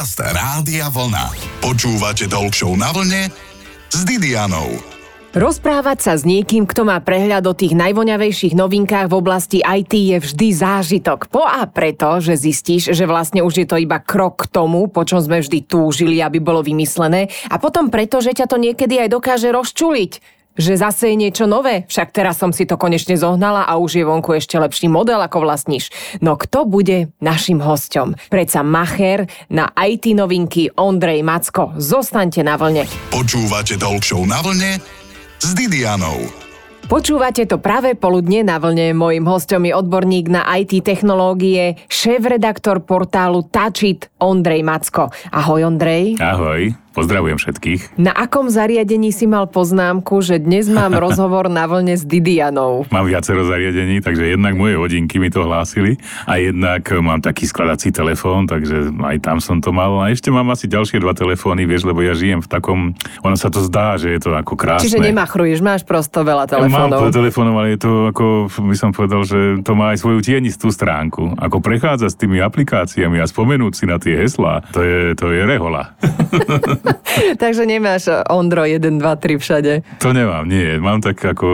Podcast Rádia Vlna. Počúvate Talk na vlne s Didianou. Rozprávať sa s niekým, kto má prehľad o tých najvoňavejších novinkách v oblasti IT je vždy zážitok. Po a preto, že zistíš, že vlastne už je to iba krok k tomu, po čom sme vždy túžili, aby bolo vymyslené. A potom preto, že ťa to niekedy aj dokáže rozčuliť že zase je niečo nové, však teraz som si to konečne zohnala a už je vonku ešte lepší model ako vlastníš. No kto bude našim hostom? Preca Macher na IT novinky Ondrej Macko. Zostaňte na vlne. Počúvate Talk na vlne s Didianou. Počúvate to práve poludne na vlne. Mojím hostom je odborník na IT technológie, šéf-redaktor portálu Tačit Ondrej Macko. Ahoj Ondrej. Ahoj. Pozdravujem všetkých. Na akom zariadení si mal poznámku, že dnes mám rozhovor na vlne s Didianou? Mám viacero zariadení, takže jednak moje hodinky mi to hlásili a jednak mám taký skladací telefón, takže aj tam som to mal. A ešte mám asi ďalšie dva telefóny, vieš, lebo ja žijem v takom, ono sa to zdá, že je to ako krásne. Čiže nemachruješ, máš prosto veľa telefónov. Mám telefónov, ale je to ako, by som povedal, že to má aj svoju tienistú stránku. Ako prechádza s tými aplikáciami a spomenúť si na tie heslá, to je, to je rehola. Takže nemáš Ondro 1, 2, 3 všade. To nemám, nie. Mám tak ako,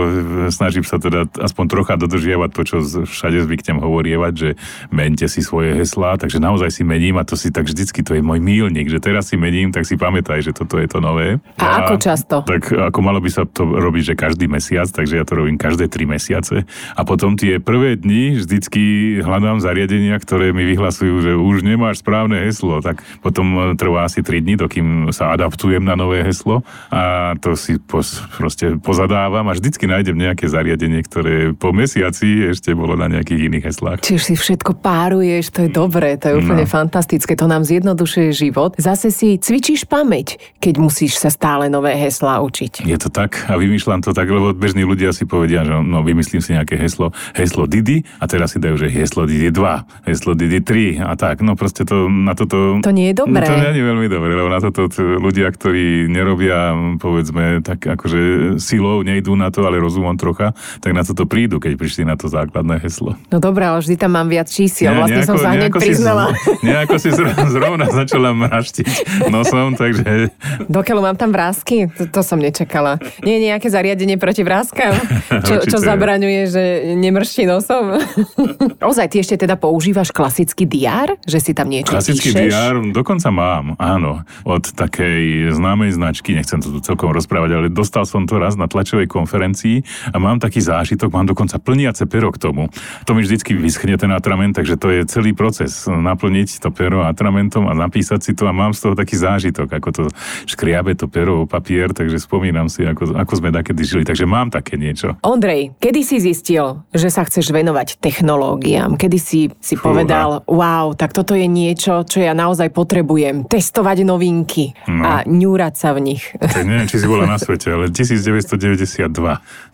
snažím sa teda aspoň trocha dodržiavať to, čo všade zvyknem hovorievať, že mente si svoje heslá, takže naozaj si mením a to si tak vždycky, to je môj mílnik, že teraz si mením, tak si pamätaj, že toto je to nové. A, a ako často? Tak ako malo by sa to robiť, že každý mesiac, takže ja to robím každé 3 mesiace. A potom tie prvé dni vždycky hľadám zariadenia, ktoré mi vyhlasujú, že už nemáš správne heslo, tak potom trvá asi 3 dní, dokým sa adaptujem na nové heslo a to si pos, proste pozadávam a vždycky nájdem nejaké zariadenie, ktoré po mesiaci ešte bolo na nejakých iných heslách. Čiže si všetko páruješ, to je dobré, to je úplne no. fantastické, to nám zjednodušuje život. Zase si cvičíš pamäť, keď musíš sa stále nové heslá učiť. Je to tak a vymýšľam to tak, lebo bežní ľudia si povedia, že no vymyslím si nejaké heslo, heslo Didi a teraz si dajú, že heslo Didi 2, heslo Didi 3 a tak. No proste to na toto... To nie je dobré. No, to nie je veľmi dobré, lebo na toto ľudia, ktorí nerobia, povedzme, tak akože silou, nejdú na to, ale rozumom trocha, tak na toto prídu, keď prišli na to základné heslo. No dobré, ale vždy tam mám viac čísiel, ne, vlastne nejako, som sa hneď priznala. Si, nejako si zrovna začala mraštiť nosom, takže... Dokeľu mám tam vrázky? To, to som nečakala. Nie je nejaké zariadenie proti vrázkam? Čo, čo zabraňuje, že nemrští nosom? Ozaj, ty ešte teda používaš klasický diár? Že si tam niečo Klasický píšeš? diár, dokonca mám, áno. Od takej známej značky, nechcem to tu celkom rozprávať, ale dostal som to raz na tlačovej konferencii a mám taký zážitok, mám dokonca plniace pero k tomu. To mi vždycky vyschne ten atrament, takže to je celý proces naplniť to pero atramentom a napísať si to a mám z toho taký zážitok, ako to škriabe to pero o papier, takže spomínam si, ako, ako sme takedy žili, takže mám také niečo. Ondrej, kedy si zistil, že sa chceš venovať technológiám? Kedy si si Fúha. povedal, wow, tak toto je niečo, čo ja naozaj potrebujem, testovať novinky no. a ňúrať sa v nich. Tak neviem, či si bola na svete, ale 1992.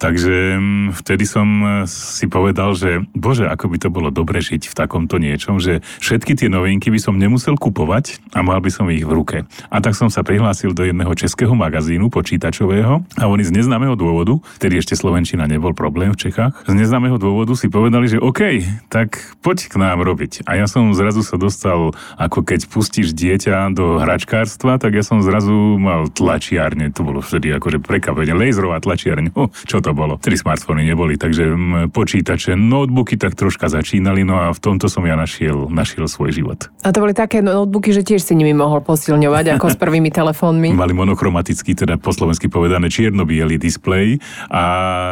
Takže mm, vtedy som e, si povedal, že bože, ako by to bolo dobre žiť v takomto niečom, že všetky tie novinky by som nemusel kupovať a mal by som ich v ruke. A tak som sa prihlásil do jedného českého magazínu počítačového a oni z neznámeho dôvodu, vtedy ešte Slovenčina nebol problém v Čechách, z neznámeho dôvodu si povedali, že OK, tak poď k nám robiť. A ja som zrazu sa dostal, ako keď pustíš dieťa do hračkárstva, tak ja som zrazu mal tlačiarne, to bolo vtedy akože prekvapenie, laserová tlačiarne, oh, čo to bolo? Tri smartfóny neboli, takže počítače, notebooky tak troška začínali, no a v tomto som ja našiel, našiel svoj život. A to boli také notebooky, že tiež si nimi mohol posilňovať ako s prvými telefónmi? Mali monochromatický, teda po slovensky povedané čierno displej a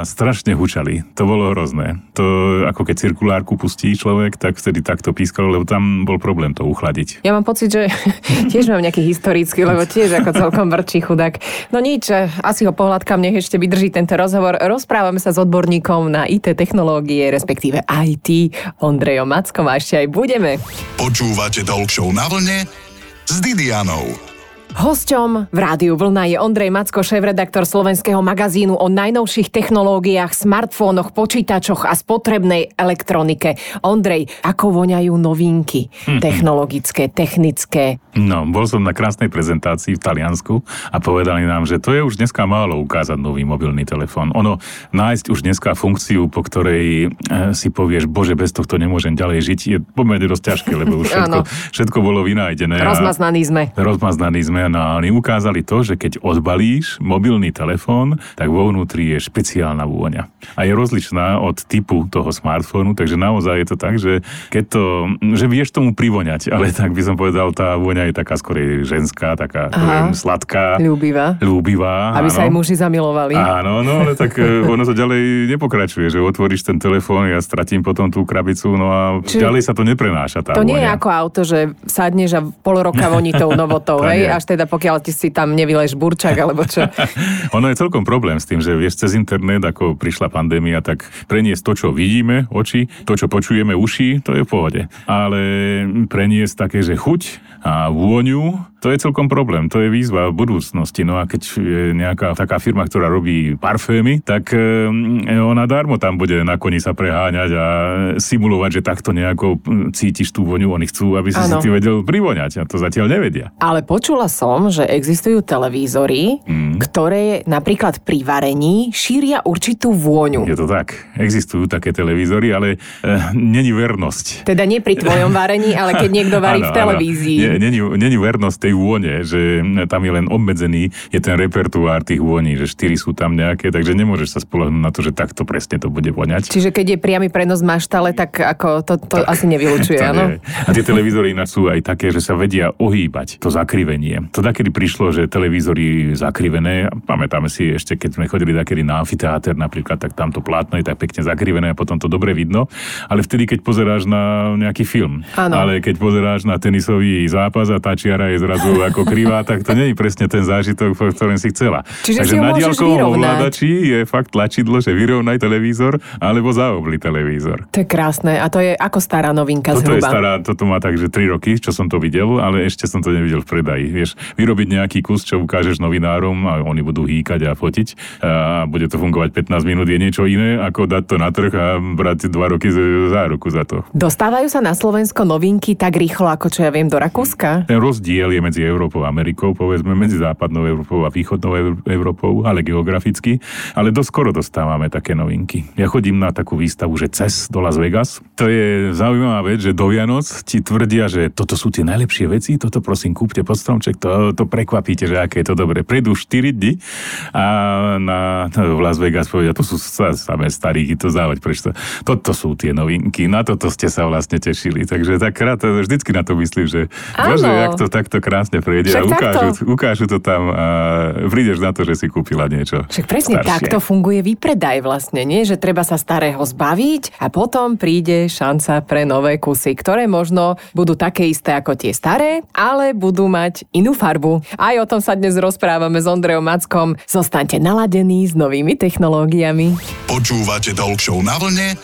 strašne hučali. To bolo hrozné. To ako keď cirkulárku pustí človek, tak vtedy takto pískalo, lebo tam bol problém to uchladiť. Ja mám pocit, že tiež mám nejaký historický, lebo tiež ako celkom vrčí chudák. No nič, asi ho pohľadkám, nech ešte vydrží tento rozhovor. Rozprávame sa s odborníkom na IT technológie, respektíve IT, Ondrejom Mackom a ešte aj budeme. Počúvate Talk na vlne s Didianou. Hosťom v Rádiu Vlna je Ondrej Macko, šéf-redaktor slovenského magazínu o najnovších technológiách, smartfónoch, počítačoch a spotrebnej elektronike. Ondrej, ako voňajú novinky? Mm-hmm. Technologické, technické. No, bol som na krásnej prezentácii v Taliansku a povedali nám, že to je už dneska málo ukázať nový mobilný telefón. Ono, nájsť už dneska funkciu, po ktorej e, si povieš, bože, bez tohto nemôžem ďalej žiť, je pomerne dosť ťažké, lebo už všetko, všetko bolo vynájdené. Rozmaznaní sme. Rozmaznaní sme no, oni ukázali to, že keď odbalíš mobilný telefón, tak vo vnútri je špeciálna vôňa. A je rozličná od typu toho smartfónu, takže naozaj je to tak, že keď to, že vieš tomu privoňať, ale tak by som povedal, tá vôňa je taká skorej ženská, taká poviem, sladká. Ľúbivá. Ľúbivá. Aby áno. sa aj muži zamilovali. Áno, no ale tak e, ono to ďalej nepokračuje, že otvoríš ten telefón, ja stratím potom tú krabicu, no a Čiže ďalej sa to neprenáša tá To vôňa. nie je ako auto, že sadneš a pol roka voní tou novotou, hej, až teda pokiaľ ty si tam nevyleš burčak, alebo čo. ono je celkom problém s tým, že vieš, cez internet, ako prišla pandémia, tak preniesť to, čo vidíme, oči, to, čo počujeme, uši, to je v pohode. Ale preniesť také, že chuť a vôňu, to je celkom problém, to je výzva v budúcnosti. No a keď je nejaká taká firma, ktorá robí parfémy, tak e, ona darmo tam bude na koni sa preháňať a simulovať, že takto nejako cítiš tú voňu. Oni chcú, aby si ano. si ty vedel privoňať a to zatiaľ nevedia. Ale počula som, že existujú televízory, mm. Ktoré napríklad pri varení šíria určitú vôňu. Je to tak. Existujú také televízory, ale e, není vernosť. Teda nie pri tvojom varení, ale keď niekto varí ano, v televízii. Nie, není, není vernosť tej vône, že tam je len obmedzený, je ten repertoár tých vôní, že štyri sú tam nejaké, takže nemôžeš sa spolahnúť na to, že takto presne to bude voňať. Čiže keď je priamy prenos maštale, tak ako to, to tak, asi nevylučuje, áno? A tie televízory ináč sú aj také, že sa vedia ohýbať, to zakrivenie. To takedy prišlo, že televízory zakrivené, pamätáme si ešte, keď sme chodili takedy na amfiteáter napríklad, tak tam to plátno je tak pekne zakrivené a potom to dobre vidno, ale vtedy, keď pozeráš na nejaký film, ano. ale keď pozeráš na tenisový zápas a tá čiara je zrazu ako krivá, tak to nie je presne ten zážitok, v ktorom si chcela. Čiže Takže na diálkovom ovládači je fakt tlačidlo, že vyrovnaj televízor alebo zaobli televízor. To je krásne. A to je ako stará novinka toto zhruba? Je stará, toto má tak, že 3 roky, čo som to videl, ale ešte som to nevidel v predaji. Vieš, vyrobiť nejaký kus, čo ukážeš novinárom a oni budú hýkať a fotiť a bude to fungovať 15 minút, je niečo iné, ako dať to na trh a brať 2 roky záruku za to. Dostávajú sa na Slovensko novinky tak rýchlo, ako čo ja viem, do Rakúska? Ten rozdiel je medzi Európou a Amerikou, povedzme medzi západnou Európou a východnou Európou, ale geograficky. Ale dosť skoro dostávame také novinky. Ja chodím na takú výstavu, že cez do Las Vegas. To je zaujímavá vec, že do Vianoc ti tvrdia, že toto sú tie najlepšie veci, toto prosím kúpte pod stromček, to, to prekvapíte, že aké je to dobre. Prejdú 4 dní a na, v Las Vegas povedia, to sú samé starí, to závať, prečo to, toto sú tie novinky, na toto ste sa vlastne tešili. Takže tak krát vždycky na to myslím, že bože, jak to takto krásne prejde Však a ukážu, ukážu to tam a prídeš na to, že si kúpila niečo Však presne staršie. takto funguje výpredaj vlastne, nie? Že treba sa starého zbaviť a potom príde šanca pre nové kusy, ktoré možno budú také isté ako tie staré, ale budú mať inú farbu. Aj o tom sa dnes rozprávame s Ondrejom Mackom. Zostaňte naladení s novými technológiami. Počúvate Talk na vlne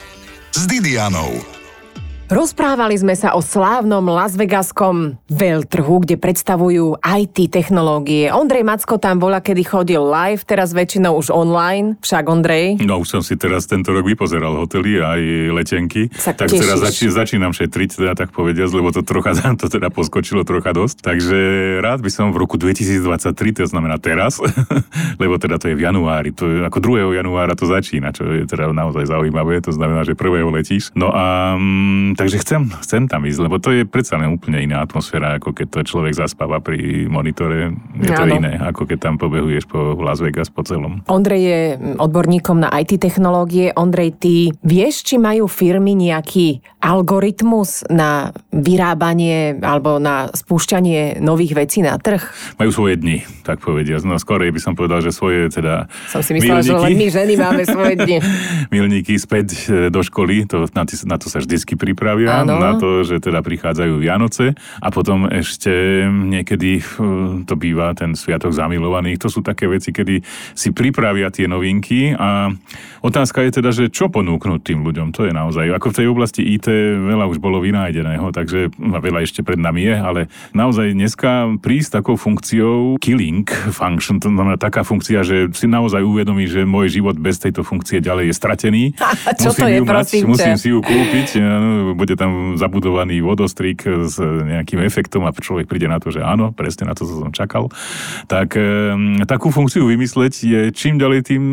s Didianou. Rozprávali sme sa o slávnom Las Vegaskom veľtrhu, kde predstavujú IT technológie. Ondrej Macko tam bola, kedy chodil live, teraz väčšinou už online. Však Ondrej? No už som si teraz tento rok vypozeral hotely aj letenky. Sa tak tešíš. teraz zači, začínam šetriť, teda tak povediať, lebo to trocha to teda poskočilo trocha dosť. Takže rád by som v roku 2023, to znamená teraz, lebo teda to je v januári, to je ako 2. januára to začína, čo je teda naozaj zaujímavé, to znamená, že prvého letíš. No a mm, takže chcem, chcem tam ísť, lebo to je predsa len úplne iná atmosféra, ako keď to človek zaspáva pri monitore. Je to Áno. iné, ako keď tam pobehuješ po Las Vegas po celom. Ondrej je odborníkom na IT technológie. Ondrej, ty vieš, či majú firmy nejaký algoritmus na vyrábanie alebo na spúšťanie nových vecí na trh? Majú svoje dni, tak povedia. No skorej by som povedal, že svoje teda Som si myslela, milníky, že len my ženy máme svoje dni. milníky späť e, do školy, to, na, na to sa vždycky pripraví pripravia Áno. na to, že teda prichádzajú Vianoce a potom ešte niekedy eh, to býva ten Sviatok zamilovaných. To sú také veci, kedy si pripravia tie novinky a otázka je teda, že čo ponúknuť tým ľuďom. To je naozaj, ako v tej oblasti IT veľa už bolo vynájdeného, takže veľa ešte pred nami je, ale naozaj dneska prísť takou funkciou killing function, to znamená taká funkcia, že si naozaj uvedomí, že môj život bez tejto funkcie ďalej je stratený. A čo to je, ju prosím musím si ju kúpiť, bude tam zabudovaný vodostrik s nejakým efektom a človek príde na to, že áno, presne na to, čo som čakal. Tak takú funkciu vymysleť je čím ďalej tým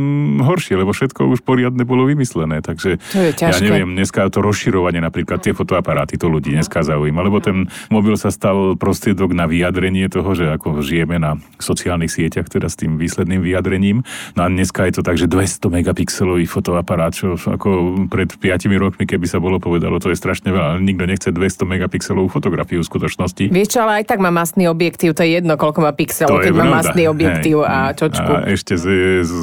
horšie, lebo všetko už poriadne bolo vymyslené. Takže To je ja ťažké. neviem, dneska to rozširovanie, napríklad tie fotoaparáty, to ľudí dneska zaujíma, lebo ten mobil sa stal prostriedok na vyjadrenie toho, že ako žijeme na sociálnych sieťach, teda s tým výsledným vyjadrením. No a dneska je to tak, že 200 megapixelový fotoaparát, čo ako pred 5 rokmi, keby sa bolo povedalo, to je strašne veľa. ale Nikto nechce 200 megapixelovú fotografiu v skutočnosti. Vieš čo, ale aj tak má masný objektív, to je jedno, koľko má pixelov, keď má masný objektív Hej. a čočku. A ešte z, z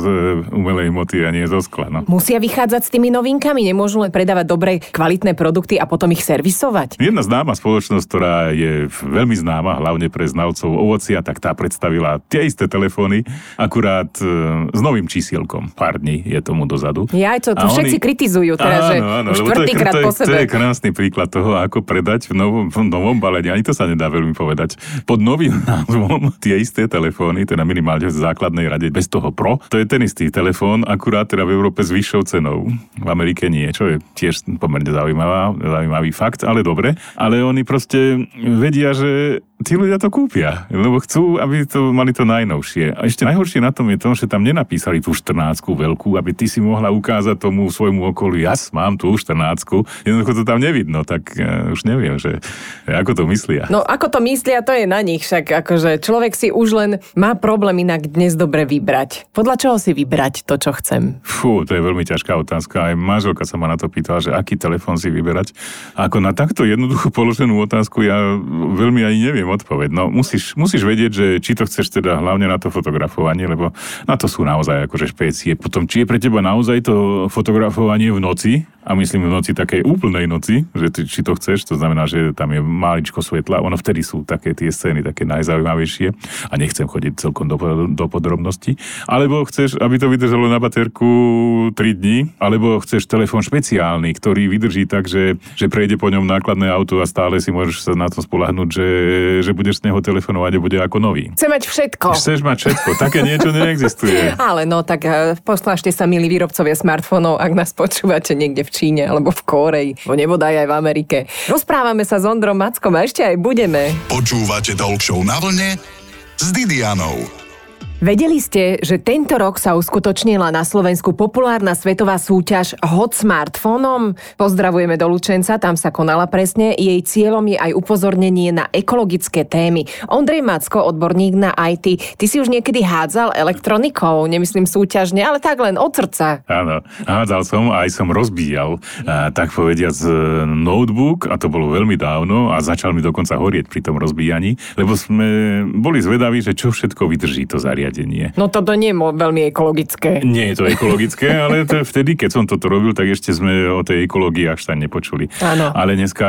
umelej moty a nie zo skla. No. Musia vychádzať s tými novinkami, nemôžu len predávať dobré, kvalitné produkty a potom ich servisovať. Jedna známa spoločnosť, ktorá je veľmi známa, hlavne pre znalcov ovocia, tak tá predstavila tie isté telefóny, akurát e, s novým čísielkom. Pár dní je tomu dozadu. Ja aj to, to A všetci kritizujú teraz, že už lebo to je- štvrtýkrát to je, po sebe. To je krásny príklad toho, ako predať v novom, v novom balení. Ani to sa nedá veľmi povedať. Pod novým názvom tie isté telefóny, teda minimálne v základnej rade, bez toho Pro, to je ten istý telefón, akurát teda v Európe s vyššou cenou. V Amerike nie, čo je tiež pomerne zaujímavá, zaujímavý fakt, ale dobre. Ale oni proste vedia, že tí ľudia to kúpia, lebo chcú, aby to mali to najnovšie. A ešte najhoršie na tom je to, že tam nenapísali tú 14 veľkú, aby ty si mohla ukázať tomu svojmu okoliu, ja mám tú 14 jednoducho to tam nevidno, tak uh, už neviem, že ako to myslia. No ako to myslia, to je na nich, však akože človek si už len má problém inak dnes dobre vybrať. Podľa čoho si vybrať to, čo chcem? Fú, to je veľmi ťažká otázka. Aj manželka sa ma na to pýtala, že aký telefón si vyberať. A ako na takto jednoducho položenú otázku ja veľmi ani neviem odpoveď. No musíš, musíš vedieť, že či to chceš teda hlavne na to fotografovanie, lebo na to sú naozaj akože špécie. Potom, či je pre teba naozaj to fotografovanie v noci, a myslím v noci takej úplnej noci, že ty, či to chceš, to znamená, že tam je maličko svetla, ono vtedy sú také tie scény také najzaujímavejšie a nechcem chodiť celkom do, do podrobností. Alebo chceš, aby to vydržalo na baterku 3 dní, alebo chceš telefón špeciálny, ktorý vydrží tak, že, že prejde po ňom nákladné auto a stále si môžeš sa na to spolahnúť, že, že budeš z neho telefonovať a bude ako nový. Chce mať všetko. Chceš mať všetko, také niečo neexistuje. Ale no, tak eh, poslášte sa, milí výrobcovia smartfónov, ak nás počúvate niekde v Číne alebo v Kóreji, bo nebodaj aj v Amerike. Rozprávame sa s Ondrom Mackom a ešte aj budeme. Počúvate Talk na vlne s Didianou. Vedeli ste, že tento rok sa uskutočnila na Slovensku populárna svetová súťaž Hot Smartfónom? Pozdravujeme do Lučenca, tam sa konala presne. Jej cieľom je aj upozornenie na ekologické témy. Ondrej Macko, odborník na IT, ty si už niekedy hádzal elektronikou, nemyslím súťažne, ale tak len od srdca. Áno, hádzal som a aj som rozbíjal, a, tak povediac, e, notebook, a to bolo veľmi dávno, a začal mi dokonca horieť pri tom rozbíjaní, lebo sme boli zvedaví, že čo všetko vydrží to zariadenie. No toto nie je veľmi ekologické. Nie je to ekologické, ale to vtedy, keď som toto robil, tak ešte sme o tej ekológii až tak nepočuli. Áno. Ale dneska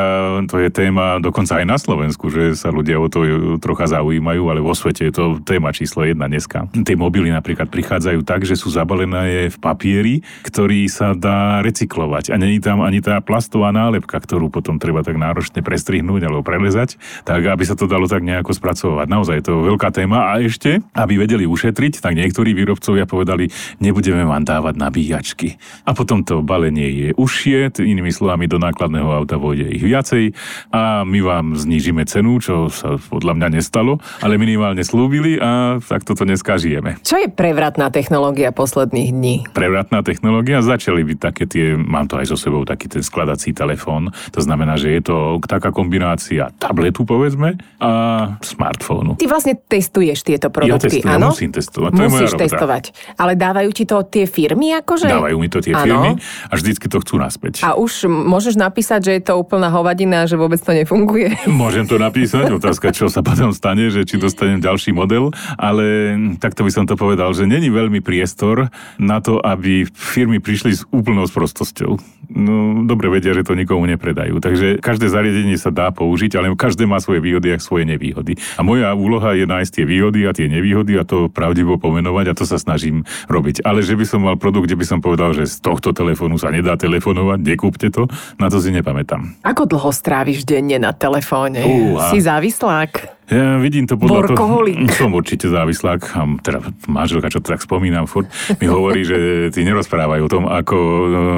to je téma dokonca aj na Slovensku, že sa ľudia o to trocha zaujímajú, ale vo svete je to téma číslo jedna dneska. Tie mobily napríklad prichádzajú tak, že sú zabalené v papieri, ktorý sa dá recyklovať. A není tam ani tá plastová nálepka, ktorú potom treba tak náročne prestrihnúť alebo prelezať, tak aby sa to dalo tak nejako spracovať. Naozaj je to veľká téma a ešte, aby vedeli ušetriť, tak niektorí výrobcovia povedali, nebudeme vám dávať nabíjačky. A potom to balenie je užšie, inými slovami do nákladného auta vôjde ich viacej a my vám znížime cenu, čo sa podľa mňa nestalo, ale minimálne slúbili a tak toto dneska žijeme. Čo je prevratná technológia posledných dní? Prevratná technológia, začali byť také tie, mám to aj so sebou, taký ten skladací telefón, to znamená, že je to taká kombinácia tabletu, povedzme, a smartfónu. Ty vlastne testuješ tieto produkty, ja testujem, áno? Musím testovať. To Musíš je moja testovať. Ale dávajú ti to tie firmy akože? Dávajú mi to tie Áno. firmy a vždycky to chcú naspäť. A už môžeš napísať, že je to úplná hovadina, že vôbec to nefunguje. Môžem to napísať, otázka, čo sa potom stane, že či dostanem ďalší model, ale takto by som to povedal, že není veľmi priestor na to, aby firmy prišli s úplnou sprostosťou. No, dobre vedia, že to nikomu nepredajú. Takže každé zariadenie sa dá použiť, ale každé má svoje výhody a svoje nevýhody. A moja úloha je nájsť tie výhody a tie nevýhody a to pravdivo pomenovať a to sa snažím robiť. Ale že by som mal produkt, kde by som povedal, že z tohto telefónu sa nedá telefonovať, nekúpte to, na to si nepamätám. Ako dlho stráviš denne na telefóne? Uha. Si závislák? Ja vidím to podľa toho. Som určite závislák. A teda manželka, čo to tak spomínam, furt mi hovorí, že ty nerozprávajú o tom, ako,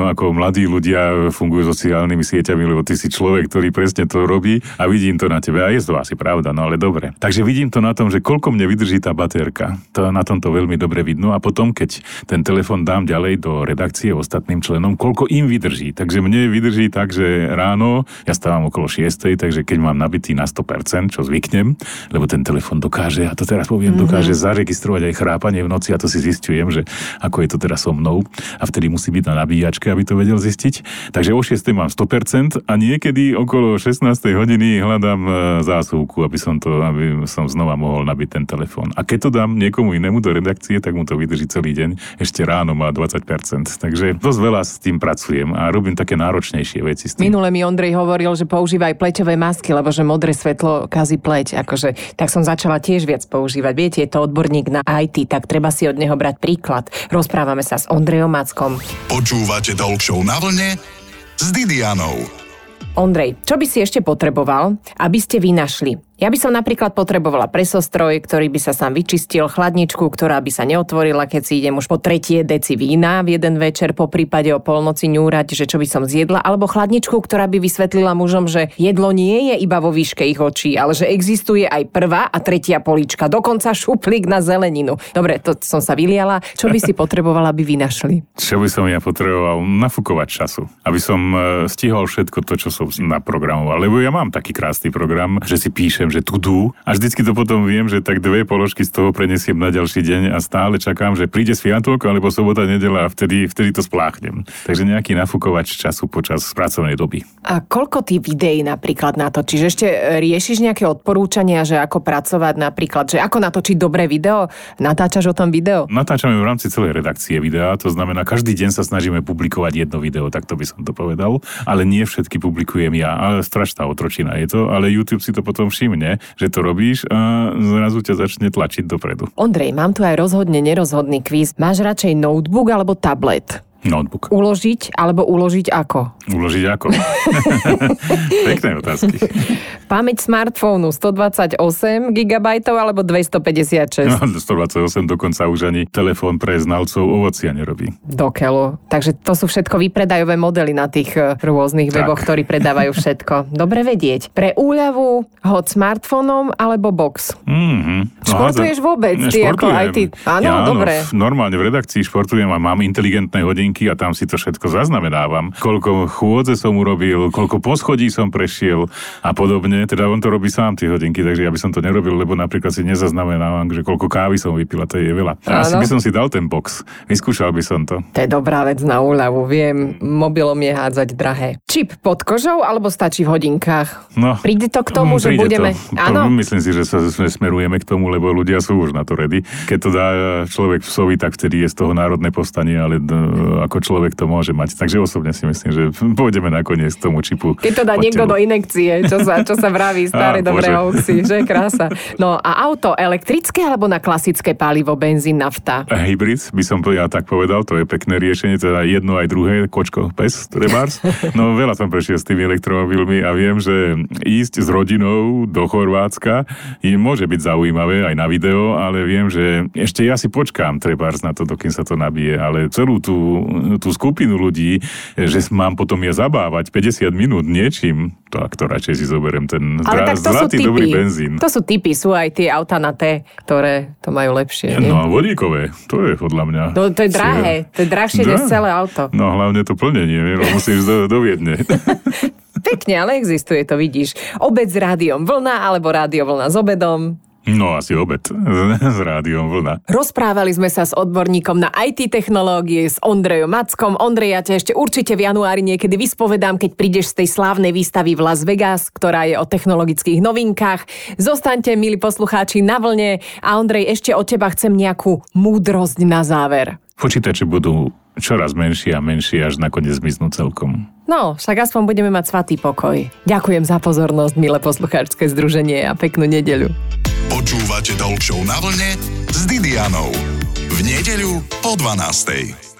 ako mladí ľudia fungujú sociálnymi sieťami, lebo ty si človek, ktorý presne to robí a vidím to na tebe. A je to asi pravda, no ale dobre. Takže vidím to na tom, že koľko mne vydrží tá baterka. To na tom to veľmi dobre vidno. A potom, keď ten telefon dám ďalej do redakcie ostatným členom, koľko im vydrží. Takže mne vydrží tak, že ráno, ja stávam okolo 6, takže keď mám nabitý na 100%, čo zvyknem, lebo ten telefon dokáže, a to teraz poviem, mm-hmm. dokáže zaregistrovať aj chrápanie v noci a to si zistujem, že ako je to teraz so mnou a vtedy musí byť na nabíjačke, aby to vedel zistiť. Takže o 6 mám 100% a niekedy okolo 16 hodiny hľadám e, zásuvku, aby som, to, aby som znova mohol nabiť ten telefón. A keď to dám niekomu inému do redakcie, tak mu to vydrží celý deň. Ešte ráno má 20%. Takže dosť veľa s tým pracujem a robím také náročnejšie veci s tým. Minule mi Ondrej hovoril, že používaj pleťové masky, lebo že modré svetlo kazí pleť. Akože, tak som začala tiež viac používať. Viete, je to odborník na IT, tak treba si od neho brať príklad. Rozprávame sa s Ondrejom Mackom. Počúvate Talk na vlne s Didianou. Ondrej, čo by si ešte potreboval, aby ste vy našli? Ja by som napríklad potrebovala presostroj, ktorý by sa sám vyčistil, chladničku, ktorá by sa neotvorila, keď si idem už po tretie deci vína v jeden večer, po prípade o polnoci ňúrať, že čo by som zjedla, alebo chladničku, ktorá by vysvetlila mužom, že jedlo nie je iba vo výške ich očí, ale že existuje aj prvá a tretia polička, dokonca šuplík na zeleninu. Dobre, to som sa vyliala. Čo by si potrebovala, aby vy našli? Čo by som ja potreboval? Nafukovať času. Aby som e, stihol všetko to, čo som naprogramoval. Lebo ja mám taký krásny program, že si píšem, že tu dú a vždycky to potom viem, že tak dve položky z toho prenesiem na ďalší deň a stále čakám, že príde sviatok alebo sobota, nedela a vtedy, vtedy to spláchnem. Takže nejaký nafukovač času počas pracovnej doby. A koľko ty videí napríklad natočíš? Ešte e, riešiš nejaké odporúčania, že ako pracovať napríklad, že ako natočiť dobré video? Natáčaš o tom video? Natáčame v rámci celej redakcie videa, to znamená, každý deň sa snažíme publikovať jedno video, tak to by som to povedal, ale nie všetky publikujem ja, ale strašná otročina je to, ale YouTube si to potom všimne, že to robíš a zrazu ťa začne tlačiť dopredu. Ondrej, mám tu aj rozhodne nerozhodný kvíz. Máš radšej notebook alebo tablet? Notebook. Uložiť alebo uložiť ako? Uložiť ako? Pekné otázky. Pamäť smartfónu 128 GB alebo 256? No, 128 dokonca už ani telefón pre znalcov ovocia nerobí. Do keľu. Takže to sú všetko vypredajové modely na tých e, rôznych Tak. weboch, ktorí predávajú všetko. Dobre vedieť. Pre úľavu hod smartfónom alebo box? Mm-hmm. Športuješ vôbec? Ty ako aj ty? Áno, ja, dobre. v- normálne v redakcii športujem a mám inteligentné hodinky a tam si to všetko zaznamenávam. Koľko chôdze som urobil, koľko poschodí som prešiel a podobne. Teda on to robí sám tie hodinky, takže ja by som to nerobil, lebo napríklad si nezaznamenávam, že koľko kávy som vypil a to je veľa. A Asi by som si dal ten box. Vyskúšal by som to. To je dobrá vec na úľavu, viem, mobilom je hádzať drahé. Čip pod kožou alebo stačí v hodinkách? No, Príde to k tomu, Mm, že budeme... To. Áno? Myslím si, že sa sme smerujeme k tomu, lebo ľudia sú už na to ready. Keď to dá človek psovi, tak vtedy je z toho národné povstanie, ale ako človek to môže mať. Takže osobne si myslím, že pôjdeme nakoniec k tomu čipu. Keď to dá niekto do inekcie, čo sa, čo sa vraví, staré Á, dobré hoaxy, že krása. No a auto elektrické alebo na klasické palivo, benzín, nafta? Hybrid, by som ja tak povedal, to je pekné riešenie, teda jedno aj druhé, kočko, pes, trebárs. No veľa som prešiel s tými elektromobilmi a viem, že ísť s rodinou do Chorvátska je, môže byť zaujímavé aj na video, ale viem, že ešte ja si počkám trebárs na to, dokým sa to nabije, ale celú tú, tú skupinu ľudí, že mám potom je zabávať 50 minút niečím, tak to radšej si zoberiem ten Ale tak to sú zlatý dobrý typy. benzín. To sú typy, sú aj tie auta na T, ktoré to majú lepšie. nie? No a vodíkové, to je podľa mňa. No, to je drahé, to je drahšie než celé auto. No hlavne to plnenie, lebo musíš do, do Viedne. Pekne, ale existuje to, vidíš. Obed s rádiom vlna alebo rádio vlna s obedom. No asi obed s rádiom vlna. Rozprávali sme sa s odborníkom na IT technológie, s Ondrejom Mackom. Ondrej, ja ťa ešte určite v januári niekedy vyspovedám, keď prídeš z tej slávnej výstavy v Las Vegas, ktorá je o technologických novinkách. Zostaňte, milí poslucháči, na vlne. A Ondrej, ešte od teba chcem nejakú múdrosť na záver. Počítače budú čoraz menšie a menšie, až nakoniec zmiznú celkom. No, však aspoň budeme mať svatý pokoj. Ďakujem za pozornosť, milé poslucháčske združenie a peknú nedeľu. Počúvate Show na vlne s Didianou. V nedeľu po 12.